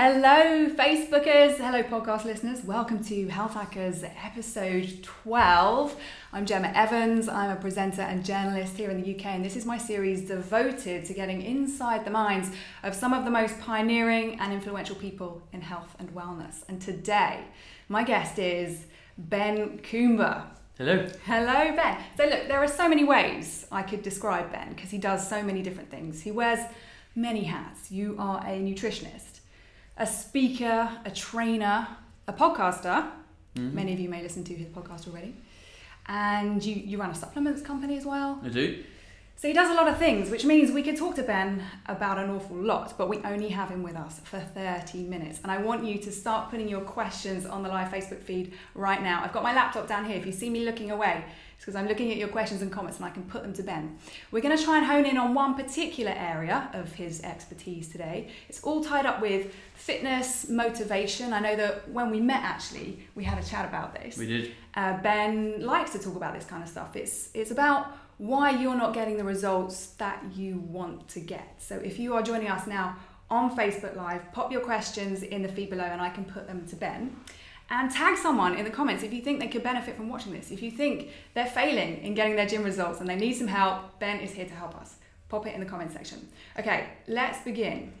Hello, Facebookers. Hello, podcast listeners. Welcome to Health Hackers episode 12. I'm Gemma Evans. I'm a presenter and journalist here in the UK, and this is my series devoted to getting inside the minds of some of the most pioneering and influential people in health and wellness. And today, my guest is Ben Coomber. Hello. Hello, Ben. So, look, there are so many ways I could describe Ben because he does so many different things. He wears many hats. You are a nutritionist a speaker, a trainer, a podcaster. Mm-hmm. Many of you may listen to his podcast already. And you, you run a supplements company as well. I do. So he does a lot of things, which means we could talk to Ben about an awful lot, but we only have him with us for 30 minutes. And I want you to start putting your questions on the live Facebook feed right now. I've got my laptop down here. If you see me looking away, because I'm looking at your questions and comments and I can put them to Ben. We're going to try and hone in on one particular area of his expertise today. It's all tied up with fitness, motivation. I know that when we met, actually, we had a chat about this. We did. Uh, ben likes to talk about this kind of stuff. It's it's about why you're not getting the results that you want to get. So if you are joining us now on Facebook Live, pop your questions in the feed below and I can put them to Ben. And tag someone in the comments if you think they could benefit from watching this. If you think they're failing in getting their gym results and they need some help, Ben is here to help us. Pop it in the comment section. Okay, let's begin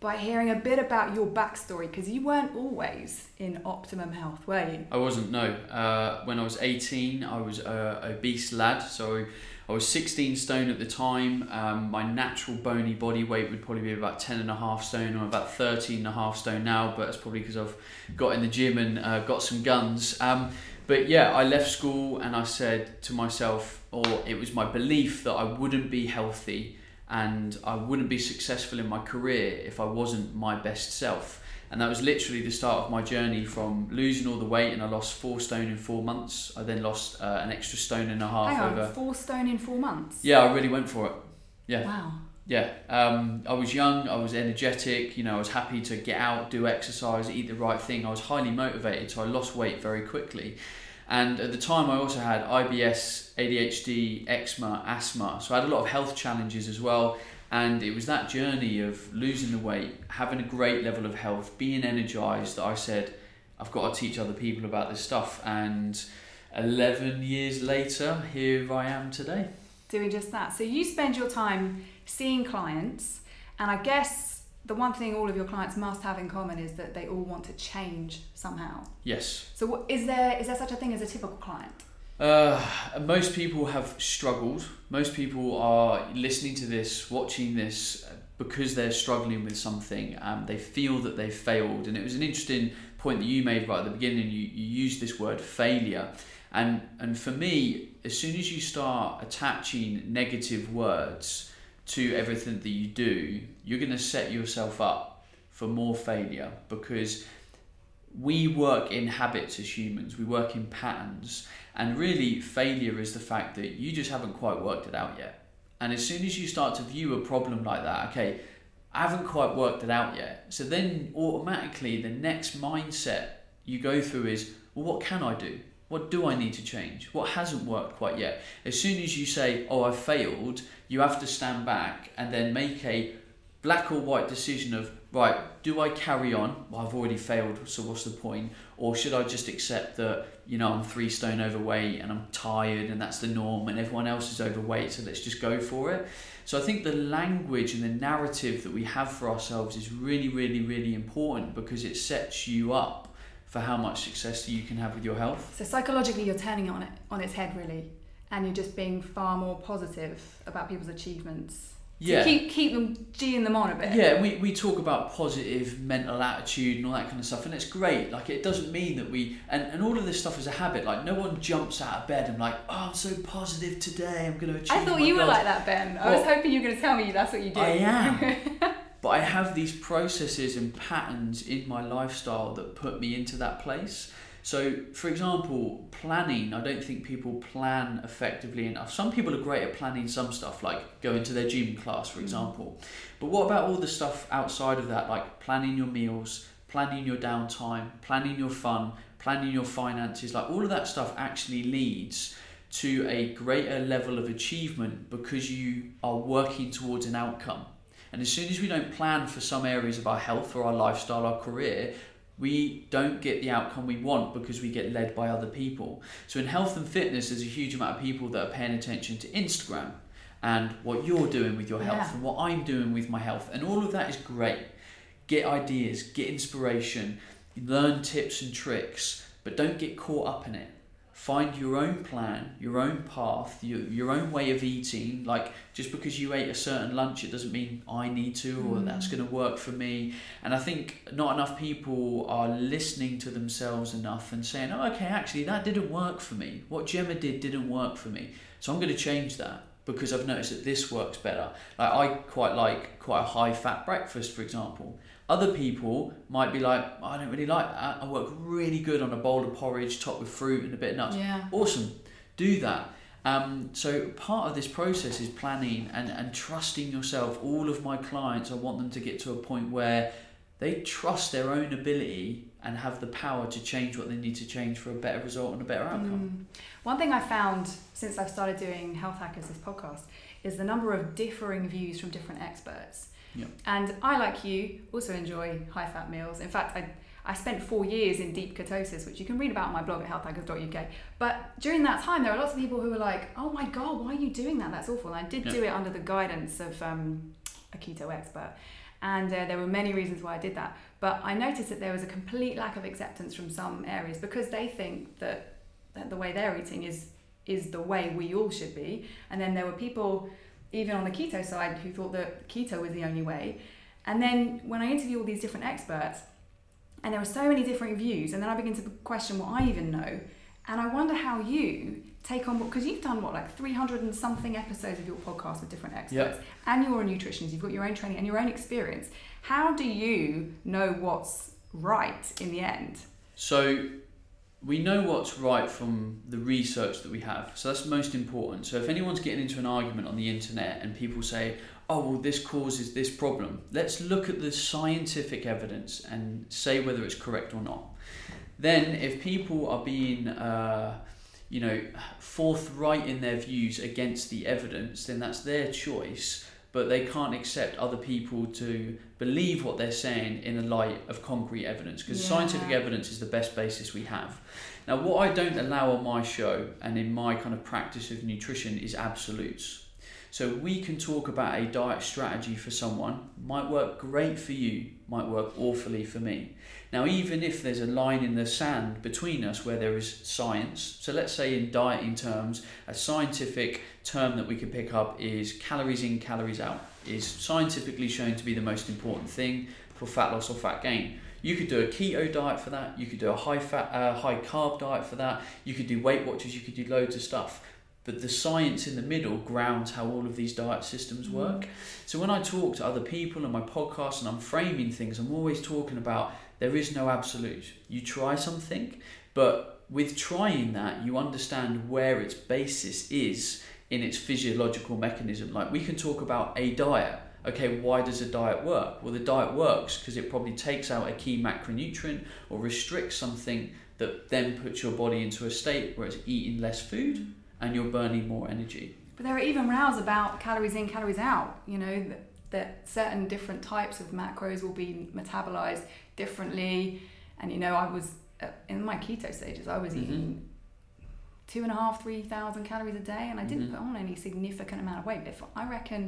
by hearing a bit about your backstory because you weren't always in optimum health, were you? I wasn't, no. Uh, when I was 18, I was a obese lad, so I was 16 stone at the time. Um, my natural bony body weight would probably be about 10 and a half stone. I'm about 13 and a half stone now, but it's probably because I've got in the gym and uh, got some guns. Um, but yeah, I left school and I said to myself, or it was my belief that I wouldn't be healthy and I wouldn't be successful in my career if I wasn't my best self. And that was literally the start of my journey from losing all the weight, and I lost four stone in four months. I then lost uh, an extra stone and a half Hang on, over. Four stone in four months. Yeah, I really went for it. Yeah. Wow. Yeah, um, I was young, I was energetic, you know, I was happy to get out, do exercise, eat the right thing. I was highly motivated, so I lost weight very quickly. And at the time, I also had IBS, ADHD, eczema, asthma. So I had a lot of health challenges as well. And it was that journey of losing the weight, having a great level of health, being energized that I said, I've got to teach other people about this stuff. And 11 years later, here I am today. Doing just that. So you spend your time seeing clients, and I guess the one thing all of your clients must have in common is that they all want to change somehow. Yes. So what, is there is there such a thing as a typical client? Uh, most people have struggled. Most people are listening to this, watching this because they're struggling with something. Um, they feel that they've failed, and it was an interesting point that you made right at the beginning. You, you used this word failure, and and for me, as soon as you start attaching negative words to everything that you do, you're going to set yourself up for more failure because we work in habits as humans, we work in patterns, and really, failure is the fact that you just haven't quite worked it out yet. And as soon as you start to view a problem like that, okay, I haven't quite worked it out yet. So then automatically, the next mindset you go through is, well, what can I do? What do I need to change? What hasn't worked quite yet? As soon as you say, oh, I failed, you have to stand back and then make a black or white decision of, right, do I carry on? Well, I've already failed, so what's the point? Or should I just accept that, you know, I'm three stone overweight and I'm tired and that's the norm and everyone else is overweight, so let's just go for it? So I think the language and the narrative that we have for ourselves is really, really, really important because it sets you up for how much success you can have with your health. So psychologically, you're turning it on it on its head, really and you're just being far more positive about people's achievements. Yeah. keep keep them geeing them on a bit. Yeah, we, we talk about positive mental attitude and all that kind of stuff, and it's great. Like it doesn't mean that we and, and all of this stuff is a habit. Like no one jumps out of bed and like, oh, I'm so positive today. I'm going to achieve. I thought you goals. were like that, Ben. I was hoping you were going to tell me that's what you do. I am. but I have these processes and patterns in my lifestyle that put me into that place. So, for example, planning, I don't think people plan effectively enough. Some people are great at planning some stuff, like going to their gym class, for mm. example. But what about all the stuff outside of that, like planning your meals, planning your downtime, planning your fun, planning your finances? Like all of that stuff actually leads to a greater level of achievement because you are working towards an outcome. And as soon as we don't plan for some areas of our health or our lifestyle, our career, we don't get the outcome we want because we get led by other people. So in health and fitness, there's a huge amount of people that are paying attention to Instagram and what you're doing with your health Yeah. and what I'm doing with my health. And all of that is great. Get ideas, get inspiration, learn tips and tricks, but don't get caught up in it. Find your own plan, your own path, your, your own way of eating. Like, just because you ate a certain lunch, it doesn't mean I need to or Mm. that's going to work for me. And I think not enough people are listening to themselves enough and saying, oh, okay, actually, that didn't work for me. What Gemma did didn't work for me. So I'm going to change that because I've noticed that this works better. Like, I quite like quite a high fat breakfast, for example. Other people might be like, I don't really like that. I work really good on a bowl of porridge topped with fruit and a bit of nuts. Yeah. Awesome. Do that. Um, so part of this process is planning and, and trusting yourself. All of my clients, I want them to get to a point where they trust their own ability and have the power to change what they need to change for a better result and a better outcome. Mm. One thing I found since I've started doing Health Hackers, this podcast, is the number of differing views from different experts. Yep. And I, like you, also enjoy high fat meals. In fact, I, I spent four years in deep ketosis, which you can read about on my blog at healthhackers.uk. But during that time, there were lots of people who were like, oh my God, why are you doing that? That's awful. And I did Yeah. do it under the guidance of um, a keto expert. And uh, there were many reasons why I did that. But I noticed that there was a complete lack of acceptance from some areas because they think that, that the way they're eating is is the way we all should be. And then there were people, even on the keto side, who thought that keto was the only way. And then when I interview all these different experts, and there are so many different views, and then I begin to question what I even know. And I wonder how you take on what because you've done what like 300 and something episodes of your podcast with different experts and you're a nutritionist you've got your own training and your own experience how do you know what's right in the end So we know what's right from the research that we have. So that's most important. So if anyone's getting into an argument on the internet and people say, oh, well, this causes this problem, let's look at the scientific evidence and say whether it's correct or not. Then, if people are being, uh, you know, forthright in their views against the evidence, then that's their choice. But they can't accept other people to believe what they're saying in the light of concrete evidence because Yeah. scientific evidence is the best basis we have. Now, what I don't allow on my show and in my kind of practice of nutrition is absolutes. So we can talk about a diet strategy for someone, might work great for you, might work awfully for me. Now, even if there's a line in the sand between us where there is science, so let's say in dieting terms, a scientific term that we can pick up is calories in, calories out, is scientifically shown to be the most important thing for fat loss or fat gain. You could do a keto diet for that. You could do a high fat, uh, high carb diet for that. You could do Weight Watchers. You could do loads of stuff. But the science in the middle grounds how all of these diet systems work. So when I talk to other people on my podcast and I'm framing things, I'm always talking about there is no absolute. You try something, but with trying that, you understand where its basis is in its physiological mechanism. Like we can talk about a diet. Okay, why does a diet work? Well, the diet works because it probably takes out a key macronutrient or restricts something that then puts your body into a state where it's eating less food and you're burning more energy. But there are even rows about calories in, calories out. You know that, certain different types of macros will be metabolized differently. And you know, I was uh, in my keto stages. I was Mhm. eating two and a half, three thousand calories a day, and I didn't Mhm. put on any significant amount of weight. If I reckon,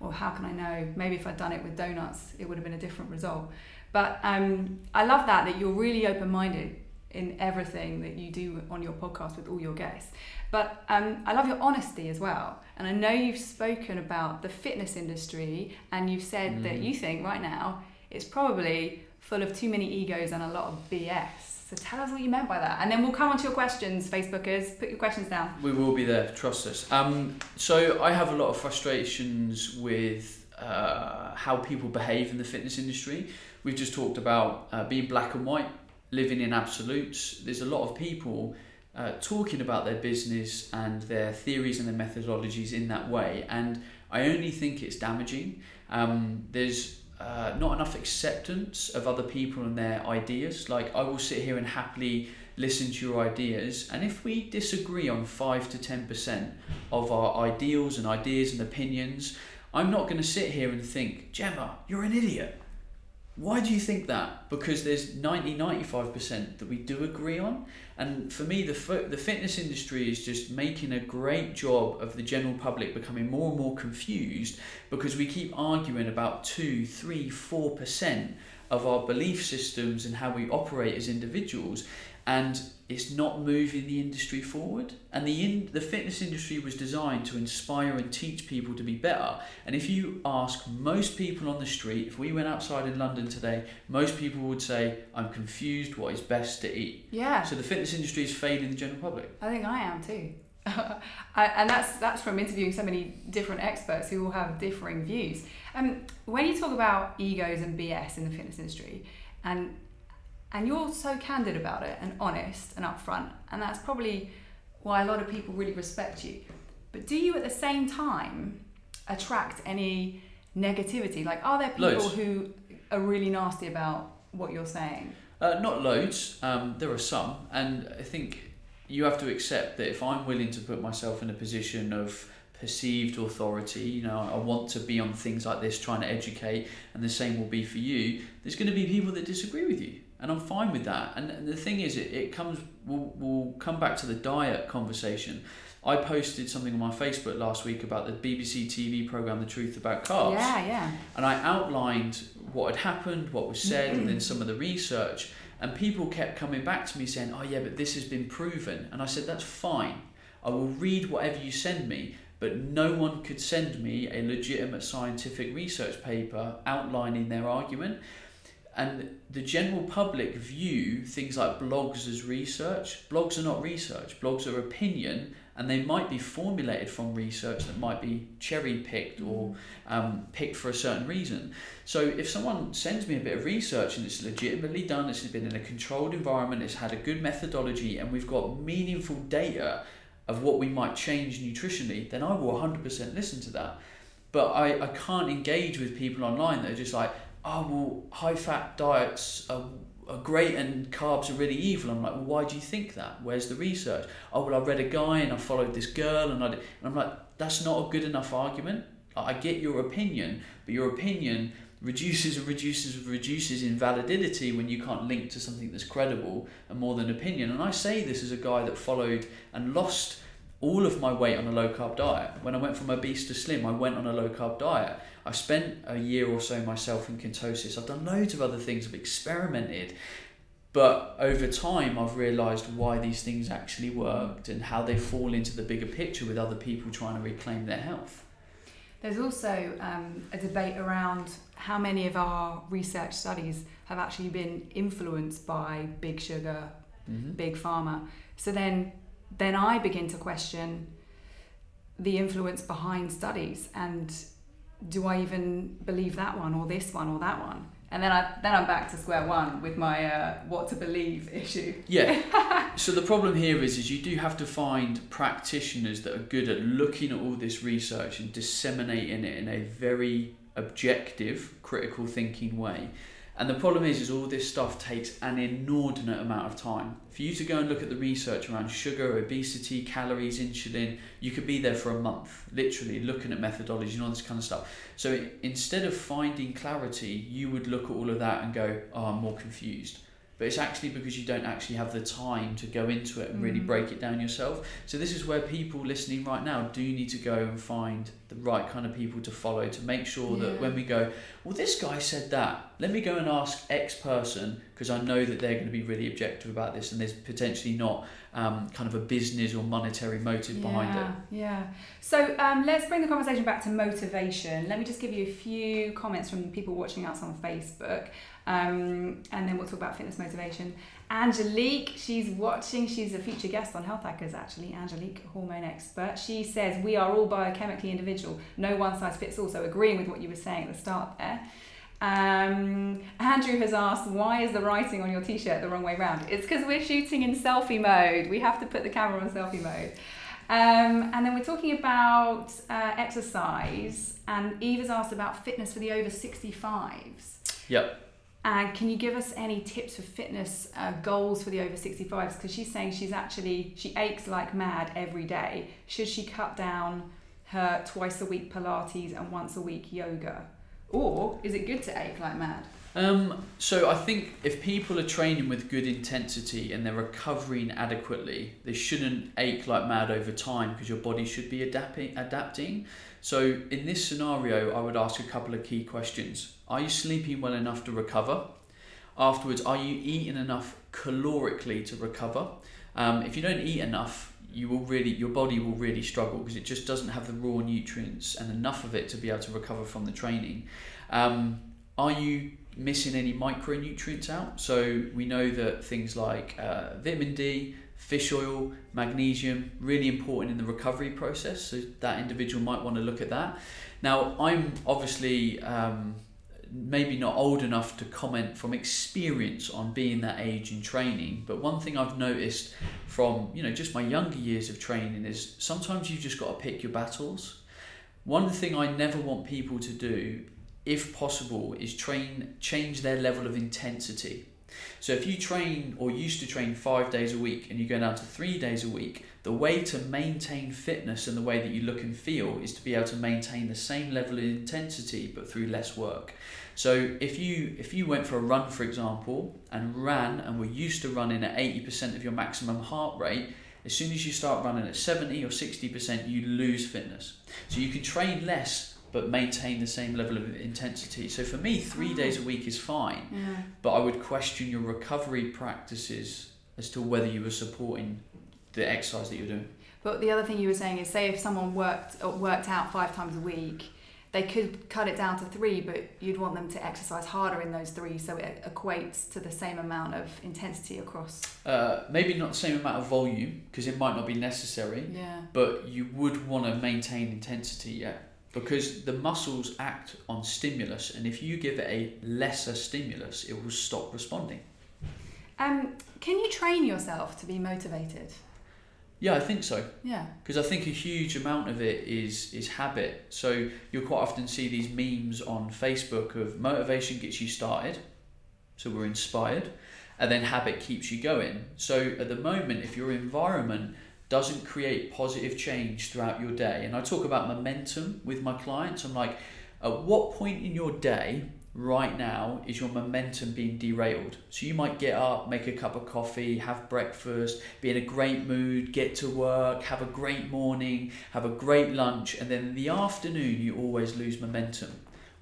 well, how can I know? Maybe if I'd done it with donuts, it would have been a different result. But um, I love that that you're really open minded in everything that you do on your podcast with all your guests. But um, I love your honesty as well. And I know you've spoken about the fitness industry and you've said that Mm. you think right now it's probably full of too many egos and a lot of BS. So tell us what you meant by that. And then we'll come on to your questions, Facebookers. Put your questions down. We will be there, trust us. Um, so I have a lot of frustrations with uh, how people behave in the fitness industry. We've just talked about uh, being black and white, living in absolutes. There's a lot of people uh, talking about their business and their theories and their methodologies in that way, and I only think it's damaging. Um, there's uh, not enough acceptance of other people and their ideas. Like I will sit here and happily listen to your ideas, and if we disagree on five to ten percent of our ideals and ideas and opinions, I'm not going to sit here and think, Gemma, you're an idiot. Why do you think that? Because there's 90 95% that we do agree on. And for me, the, the fitness industry is just making a great job of the general public becoming more and more confused because we keep arguing about 2, 3, 4% of our belief systems and how we operate as individuals and it's not moving the industry forward. And the in, the fitness industry was designed to inspire and teach people to be better. And if you ask most people on the street, if we went outside in London today, most people would say, "I'm confused. What is best to eat?" Yeah. So the fitness industry is failing the general public. I think I am too. And that's that's from interviewing so many different experts who all have differing views. Um, when you talk about egos and BS in the fitness industry, and and you're so candid about it and honest and upfront and that's probably why a lot of people really respect you. But do you at the same time attract any negativity? Like are there people loads. who are really nasty about what you're saying? Uh, not loads. Um, there are some. And i think you have to accept that if i'm willing to put myself in a position of perceived authority you know i want to be on things like this trying to educate and the same will be for you there's going to be people that disagree with you and I'm fine with that. And the thing is, it, it comes. We'll, we'll come back to the diet conversation. I posted something on my Facebook last week about the BBC TV program The Truth About Carbs. Yeah, yeah. And I outlined what had happened, what was said, and then some of the research. And people kept coming back to me saying, "Oh yeah, but this has been proven." And I said, "That's fine. I will read whatever you send me." But no one could send me a legitimate scientific research paper outlining their argument and the general public view things like blogs as research. Blogs are not research, blogs are opinion, and they might be formulated from research that might be cherry picked or um, picked for a certain reason. So, if someone sends me a bit of research and it's legitimately done, it's been in a controlled environment, it's had a good methodology, and we've got meaningful data of what we might change nutritionally, then I will 100% listen to that. But I, I can't engage with people online that are just like, oh well high fat diets are, are great and carbs are really evil. I'm like well why do you think that? Where's the research? Oh well i read a guy and i followed this girl and i did, and i'm like that's not a good enough argument. I get your opinion but your opinion reduces and reduces and reduces in validity when you can't link to something that's credible and more than opinion. And i say this as a guy that followed and lost all of my weight on a low carb diet when i went from obese to slim i went on a low carb diet I've spent a year or so myself in ketosis. I've done loads of other things. I've experimented. But over time, I've realised why these things actually worked and how they fall into the bigger picture with other people trying to reclaim their health. There's also um, a debate around how many of our research studies have actually been influenced by big sugar, mm-hmm. big pharma. So then, then I begin to question the influence behind studies and do I even believe that one or this one or that one? And then I then I'm back to square one with my uh, what to believe issue. Yeah. so the problem here is is you do have to find practitioners that are good at looking at all this research and disseminating it in a very objective, critical thinking way. And the problem is, is all this stuff takes an inordinate amount of time. For you to go and look at the research around sugar, obesity, calories, insulin, you could be there for a month, literally looking at methodology and all this kind of stuff. So instead of finding clarity, you would look at all of that and go, "Oh, I'm more confused." but it's actually because you don't actually have the time to go into it and really mm. break it down yourself. So this is where people listening right now do need to go and find the right kind of people to follow to make sure yeah. that when we go, well, this guy said that. Let me go and ask X person because I know that they're going to be really objective about this, and there's potentially not um, kind of a business or monetary motive yeah, behind it. Yeah. So um, let's bring the conversation back to motivation. Let me just give you a few comments from people watching us on Facebook. Um, and then we'll talk about fitness motivation. Angelique, she's watching. She's a future guest on Health Hackers, actually. Angelique, hormone expert. She says we are all biochemically individual. No one size fits all. So agreeing with what you were saying at the start there. Um, Andrew has asked, why is the writing on your t-shirt the wrong way round? It's because we're shooting in selfie mode. We have to put the camera on selfie mode. Um, and then we're talking about uh, exercise, and Eve has asked about fitness for the over 65s. Yep. And can you give us any tips for fitness uh, goals for the over 65s? Because she's saying she's actually, she aches like mad every day. Should she cut down her twice a week Pilates and once a week yoga? Or is it good to ache like mad? Um, so I think if people are training with good intensity and they're recovering adequately, they shouldn't ache like mad over time because your body should be adapting. Adapting. So in this scenario, I would ask a couple of key questions: Are you sleeping well enough to recover? Afterwards, are you eating enough calorically to recover? Um, if you don't eat enough, you will really your body will really struggle because it just doesn't have the raw nutrients and enough of it to be able to recover from the training. Um, are you missing any micronutrients out. So we know that things like uh, vitamin D, fish oil, magnesium, really important in the recovery process. So that individual might want to look at that. Now, I'm obviously um, maybe not old enough to comment from experience on being that age in training, but one thing I've noticed from you know just my younger years of training is sometimes you've just got to pick your battles. One thing I never want people to do if possible, is train change their level of intensity. So if you train or used to train five days a week and you go down to three days a week, the way to maintain fitness and the way that you look and feel is to be able to maintain the same level of intensity but through less work. So if you if you went for a run, for example, and ran and were used to running at 80% of your maximum heart rate, as soon as you start running at 70 or 60%, you lose fitness. So you can train less but maintain the same level of intensity. So for me, three days a week is fine, Yeah. but I would question your recovery practices as to whether you were supporting the exercise that you're doing. But the other thing you were saying is, say if someone worked uh, worked out five times a week, they could cut it down to three, but you'd want them to exercise harder in those three, so it equates to the same amount of intensity across. Uh, maybe not the same amount of volume because it might not be necessary, Yeah. but you would want to maintain intensity, yeah. Because the muscles act on stimulus, and if you give it a lesser stimulus, it will stop responding. Um, can you train yourself to be motivated? Yeah, I think so. Yeah. because I think a huge amount of it is is habit. So you'll quite often see these memes on Facebook of motivation gets you started, so we're inspired, and then habit keeps you going. So at the moment, if your environment doesn't create positive change throughout your day, and I talk about momentum with my clients, I'm like, at what point in your day right now is your momentum being derailed? So you might get up, make a cup of coffee, have breakfast, be in a great mood, get to work, have a great morning, have a great lunch, and then in the afternoon you always lose momentum.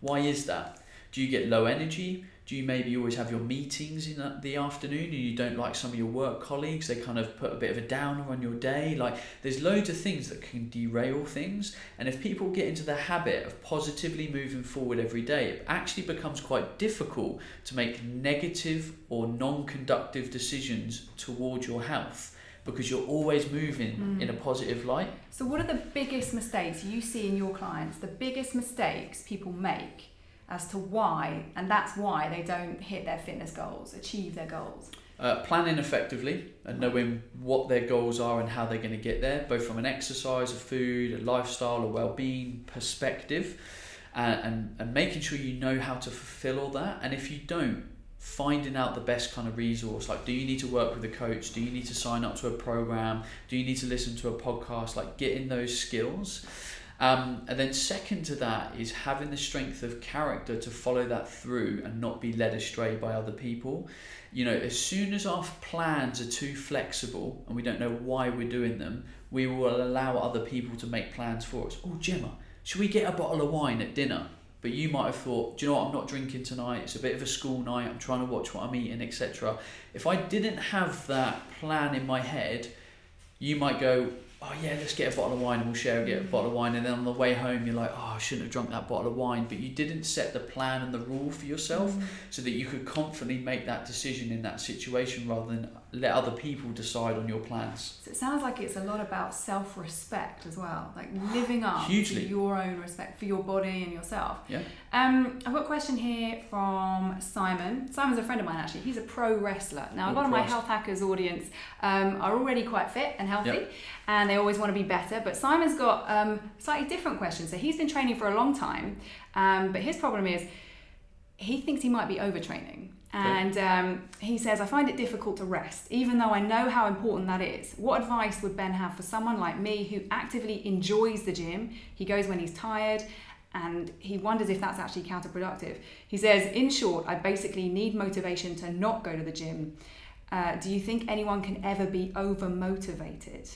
Why is that? Do you get low energy? Do you maybe always have your meetings in the afternoon and you don't like some of your work colleagues? They kind of put a bit of a downer on your day. Like, there's loads of things that can derail things. And if people get into the habit of positively moving forward every day, it actually becomes quite difficult to make negative or non conductive decisions towards your health because you're always moving Mm. in a positive light. So, what are the biggest mistakes you see in your clients? The biggest mistakes people make as to why, and that's why they don't hit their fitness goals, achieve their goals. Uh, planning effectively and knowing what their goals are and how they're going to get there, both from an exercise, a food, a lifestyle, a well-being perspective, and, and, and making sure you know how to fulfill all that. And if you don't, finding out the best kind of resource like do you need to work with a coach do you need to sign up to a program do you need to listen to a podcast like getting those skills um, and then second to that is having the strength of character to follow that through and not be led astray by other people. You know as soon as our plans are too flexible and we don't know why we're doing them we will allow other people to make plans for us. Oh gemma should we get a bottle of wine at dinner? But you might have thought, do you know what, I'm not drinking tonight, it's a bit of a school night, I'm trying to watch what I'm eating, etc. If I didn't have that plan in my head, you might go, oh yeah, let's get a bottle of wine and we'll share get a bottle of wine. And then on the way home, you're like, oh, I shouldn't have drunk that bottle of wine. But you didn't set the plan and the rule for yourself mm. so that you could confidently make that decision in that situation rather than let other people decide on your plans. So it sounds like it's a lot about self-respect as well, like living up Hugely. to your own respect for your body and yourself. Yeah. Um, I've got a question here from Simon. Simon's a friend of mine actually. He's a pro wrestler. Now a Oh, lot of my health hackers audience um, are already quite fit and healthy, Yep. and they always want to be better. But Simon's got um, slightly different questions. So he's been training for a long time, um, but his problem is he thinks he might be overtraining. And um, he says, I find it difficult to rest, even though I know how important that is. What advice would Ben have for someone like me who actively enjoys the gym? He goes when he's tired and he wonders if that's actually counterproductive. He says, In short, I basically need motivation to not go to the gym. Uh, do you think anyone can ever be over motivated?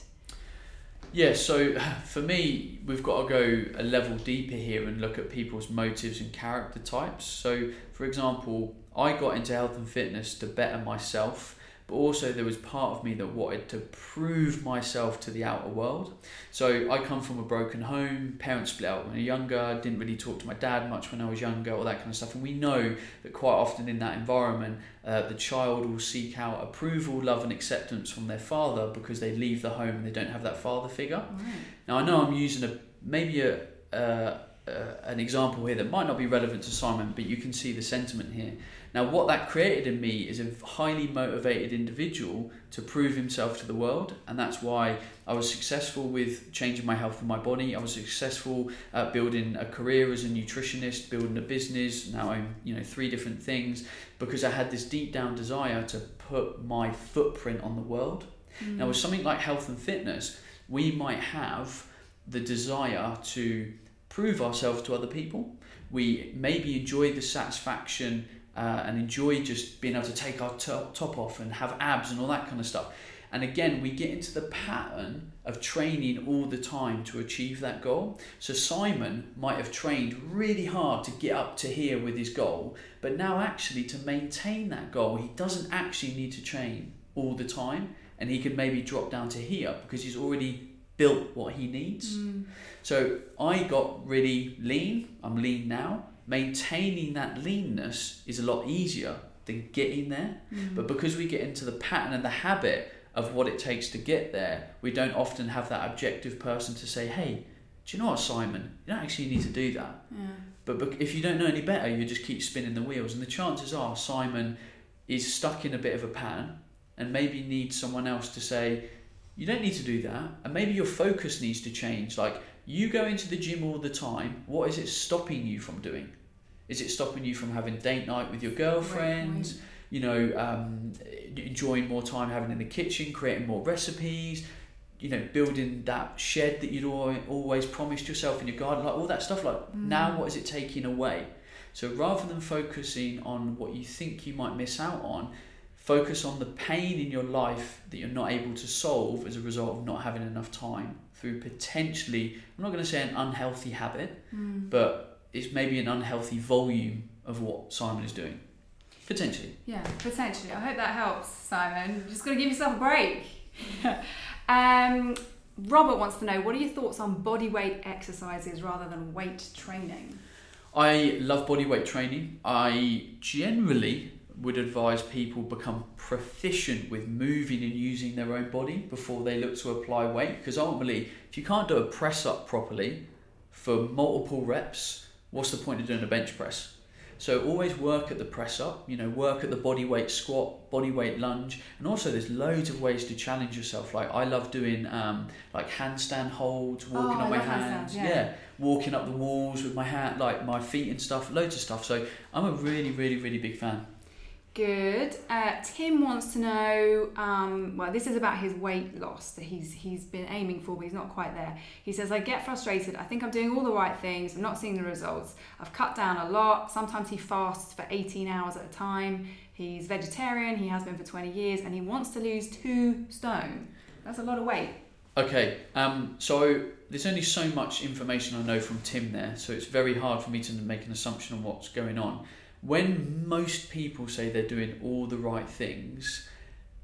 Yeah, so for me, we've got to go a level deeper here and look at people's motives and character types. So, for example, I got into health and fitness to better myself but also there was part of me that wanted to prove myself to the outer world. So I come from a broken home, parents split up when I was younger, didn't really talk to my dad much when I was younger, all that kind of stuff. And we know that quite often in that environment, uh, the child will seek out approval, love, and acceptance from their father because they leave the home and they don't have that father figure. Right. Now I know I'm using a maybe a. Uh, uh, an example here that might not be relevant to Simon, but you can see the sentiment here. Now, what that created in me is a highly motivated individual to prove himself to the world, and that's why I was successful with changing my health and my body. I was successful at building a career as a nutritionist, building a business. Now I'm, you know, three different things because I had this deep down desire to put my footprint on the world. Mm. Now, with something like health and fitness, we might have the desire to prove ourselves to other people. We maybe enjoy the satisfaction uh, and enjoy just being able to take our top, top off and have abs and all that kind of stuff. And again, we get into the pattern of training all the time to achieve that goal. So Simon might have trained really hard to get up to here with his goal, but now actually to maintain that goal, he doesn't actually need to train all the time, and he could maybe drop down to here because he's already built what he needs. Mm. So I got really lean. I'm lean now maintaining that leanness is a lot easier than getting there. Mm. But because we get into the pattern and the habit of what it takes to get there, we don't often have that objective person to say, hey, do you know what, Simon? You don't actually need to do that. Yeah. But if you don't know any better, you just keep spinning the wheels. And the chances are Simon is stuck in a bit of a pattern and maybe needs someone else to say, you don't need to do that. And maybe your focus needs to change. Like, you go into the gym all the time. What is it stopping you from doing? Is it stopping you from having date night with your girlfriend? Right. You know, um, enjoying more time having in the kitchen, creating more recipes. You know, building that shed that you'd always promised yourself in your garden, like all that stuff. Like mm. now, what is it taking away? So rather than focusing on what you think you might miss out on, focus on the pain in your life that you're not able to solve as a result of not having enough time through potentially, I'm not going to say an unhealthy habit, mm. but it's maybe an unhealthy volume of what Simon is doing. Potentially. Yeah, potentially. I hope that helps, Simon. You've just got to give yourself a break. um, Robert wants to know what are your thoughts on body weight exercises rather than weight training? I love body weight training. I generally would advise people become proficient with moving and using their own body before they look to apply weight. Because ultimately if you can't do a press up properly for multiple reps what's the point of doing a bench press? So always work at the press up you know work at the body weight squat body weight lunge and also there's loads of ways to challenge yourself. Like i love doing um, like handstand holds walking oh, on my hands yeah. yeah. Walking up the walls with my hand like my feet and stuff loads of stuff. So i'm a really really really big fan Good. Uh, Tim wants to know. Um, well, this is about his weight loss that he's he's been aiming for, but he's not quite there. He says, "I get frustrated. I think I'm doing all the right things. I'm not seeing the results. I've cut down a lot. Sometimes he fasts for 18 hours at a time. He's vegetarian. He has been for 20 years, and he wants to lose two stone. That's a lot of weight." Okay. Um. So there's only so much information I know from Tim there, so it's very hard for me to make an assumption on what's going on when most people say they're doing all the right things,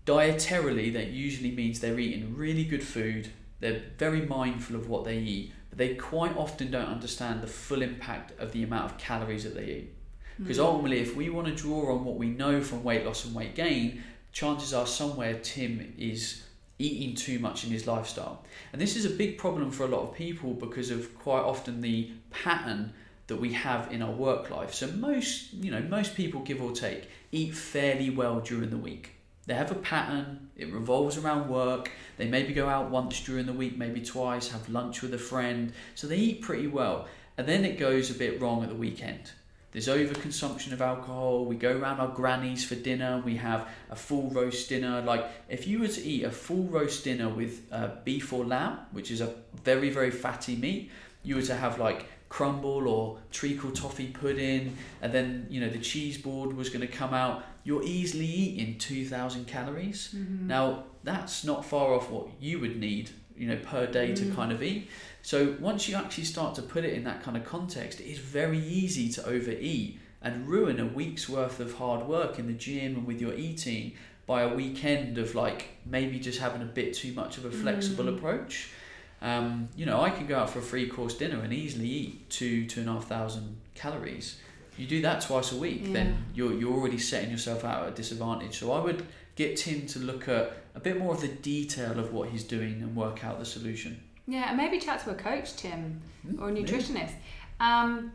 dietarily, that usually means they're eating really good food, they're very mindful of what they eat, but they quite often don't understand the full impact of the amount of calories that they eat. Because mm. ultimately, if we want to draw on what we know from weight loss and weight gain, chances are somewhere Tim is eating too much in his lifestyle. And this is a big problem for a lot of people because of quite often the pattern that we have in our work life. So most, you know, most people give or take eat fairly well during the week. They have a pattern, it revolves around work. They maybe go out once during the week, maybe twice, have lunch with a friend. So they eat pretty well. And then it goes a bit wrong at the weekend. there's overconsumption of alcohol. We go around our grannies for dinner. We have a full roast dinner. Like if you were to eat a full roast dinner with uh, beef or lamb, which is a very very fatty meat, you were to have like crumble or treacle toffee pudding, and then you know the cheese board was going to come out. You're easily eating two thousand calories. Mm-hmm. Now that's not far off what you would need, you know, per day to Mm. kind of eat. So once you actually start to put it in that kind of context, it is very easy to overeat and ruin a week's worth of hard work in the gym and with your eating by a weekend of like maybe just having a bit too much of a flexible Mm. approach. Um, you know, I can go out for a three course dinner and easily eat two, two and a half thousand calories. You do that twice a week, Yeah. then you're, you're already setting yourself out at a disadvantage. So I would get Tim to look at a bit more of the detail of what he's doing and work out the solution. Yeah, and maybe chat to a coach, Tim, Hmm, or a yeah. nutritionist. Um,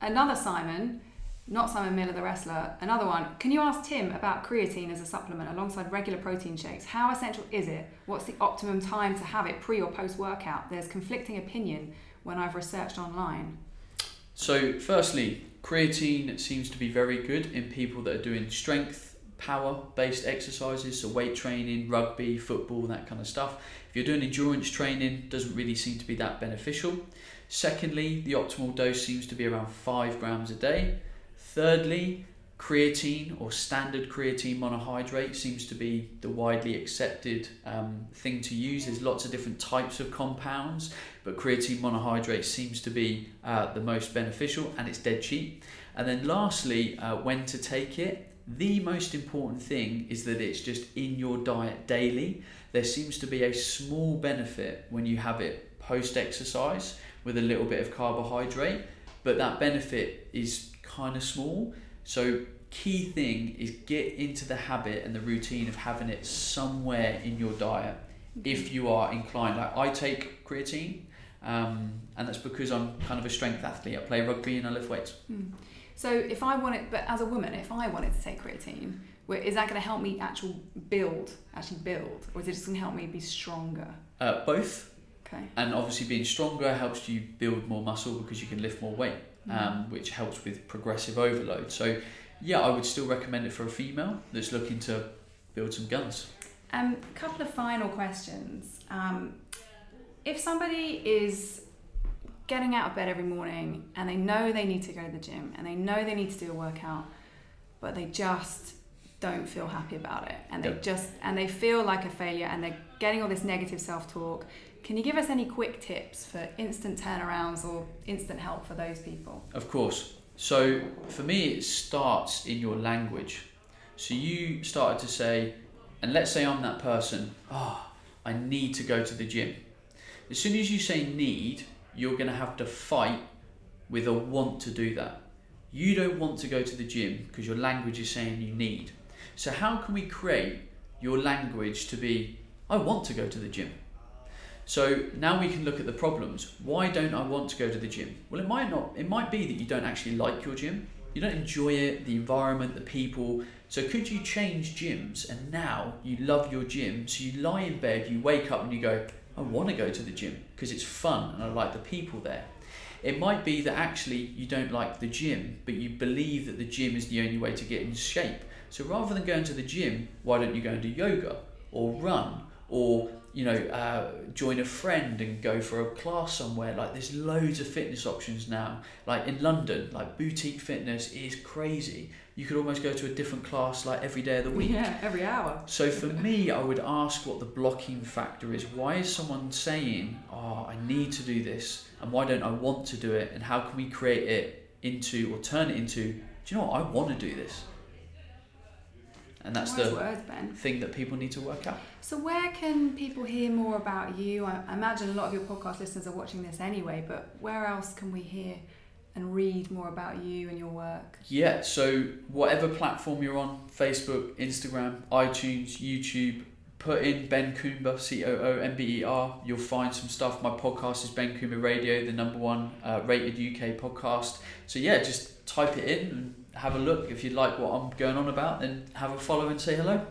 another Simon, not Simon Miller, the wrestler, another one. Can you ask Tim about creatine as a supplement alongside regular protein shakes? How essential is it? What's the optimum time to have it pre or post workout? There's conflicting opinion when I've researched online. So, firstly, creatine seems to be very good in people that are doing strength, power based exercises, so weight training, rugby, football, that kind of stuff. If you're doing endurance training, doesn't really seem to be that beneficial. Secondly, the optimal dose seems to be around 5 grams a day. Thirdly, creatine or standard creatine monohydrate seems to be the widely accepted um, thing to use. There's lots of different types of compounds, but creatine monohydrate seems to be uh, the most beneficial and it's dead cheap. And then, lastly, uh, when to take it. The most important thing is that it's just in your diet daily. There seems to be a small benefit when you have it post exercise with a little bit of carbohydrate, but that benefit is kind of small. So, key thing is get into the habit and the routine of having it somewhere in your diet if you are inclined. Like I take creatine, um, and that's because I'm kind of a strength athlete. I play rugby and I lift weights. Hmm. So if I wanted, but as a woman, if I wanted to take creatine, is that going to help me actual build, actually build, or is it just going to help me be stronger? Uh, both, Okay. and obviously being stronger helps you build more muscle because you can lift more weight, Mm. Um, which helps with progressive overload. So, yeah, I would still recommend it for a female that's looking to build some guns. Um, a couple of final questions. Um, if somebody is getting out of bed every morning and they know they need to go to the gym and they know they need to do a workout, but they just don't feel happy about it and they Yep. just and they feel like a failure and they're getting all this negative self-talk. Can you give us any quick tips for instant turnarounds or instant help for those people? Of course. So for me, it starts in your language. So you started to say, and let's say I'm that person, oh, I need to go to the gym. As soon as you say need, you're going to have to fight with a want to do that. You don't want to go to the gym because your language is saying you need. So, how can we create your language to be, I want to go to the gym? So now we can look at the problems. Why don't I want to go to the gym? Well, it might not. It might be that you don't actually like your gym. You don't enjoy it, the environment, the people. So could you change gyms and now you love your gym? So you lie in bed, you wake up and you go, I want to go to the gym because it's fun and I like the people there. It might be that actually you don't like the gym, but you believe that the gym is the only way to get in shape. So rather than going to the gym, why don't you go and do yoga or run or you know uh, join a friend and go for a class somewhere? Like there's loads of fitness options now. Like in London, like boutique fitness is crazy. You could almost go to a different class like every day of the week. Yeah, every hour. So for me, I would ask what the blocking factor is. Why is someone saying, "Oh, I need to do this," and why don't I want to do it? And how can we create it into or turn it into? Do you know what? I want to do this. And that's the words, thing that people need to work out. So, where can people hear more about you? I imagine a lot of your podcast listeners are watching this anyway, but where else can we hear and read more about you and your work? Yeah. So whatever platform you're on, Facebook, Instagram, iTunes, YouTube. Put in Ben Coomber, C O O M B E R. You'll find some stuff. My podcast is Ben Coomber Radio, the number one uh, rated UK podcast. So yeah, just type it in and have a look. If you like what I'm going on about, then have a follow and say hello.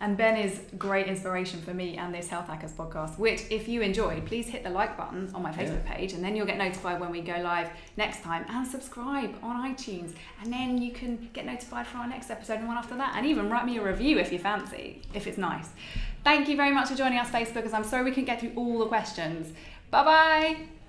And Ben is great inspiration for me and this Health Hackers podcast, which, if you enjoyed, please hit the like button on my Facebook yeah. page, and then you'll get notified when we go live next time. And subscribe on iTunes, and then you can get notified for our next episode and one after that. And even write me a review if you fancy, if it's nice. Thank you very much for joining us, Facebookers. I'm sorry we couldn't get through all the questions. Bye bye.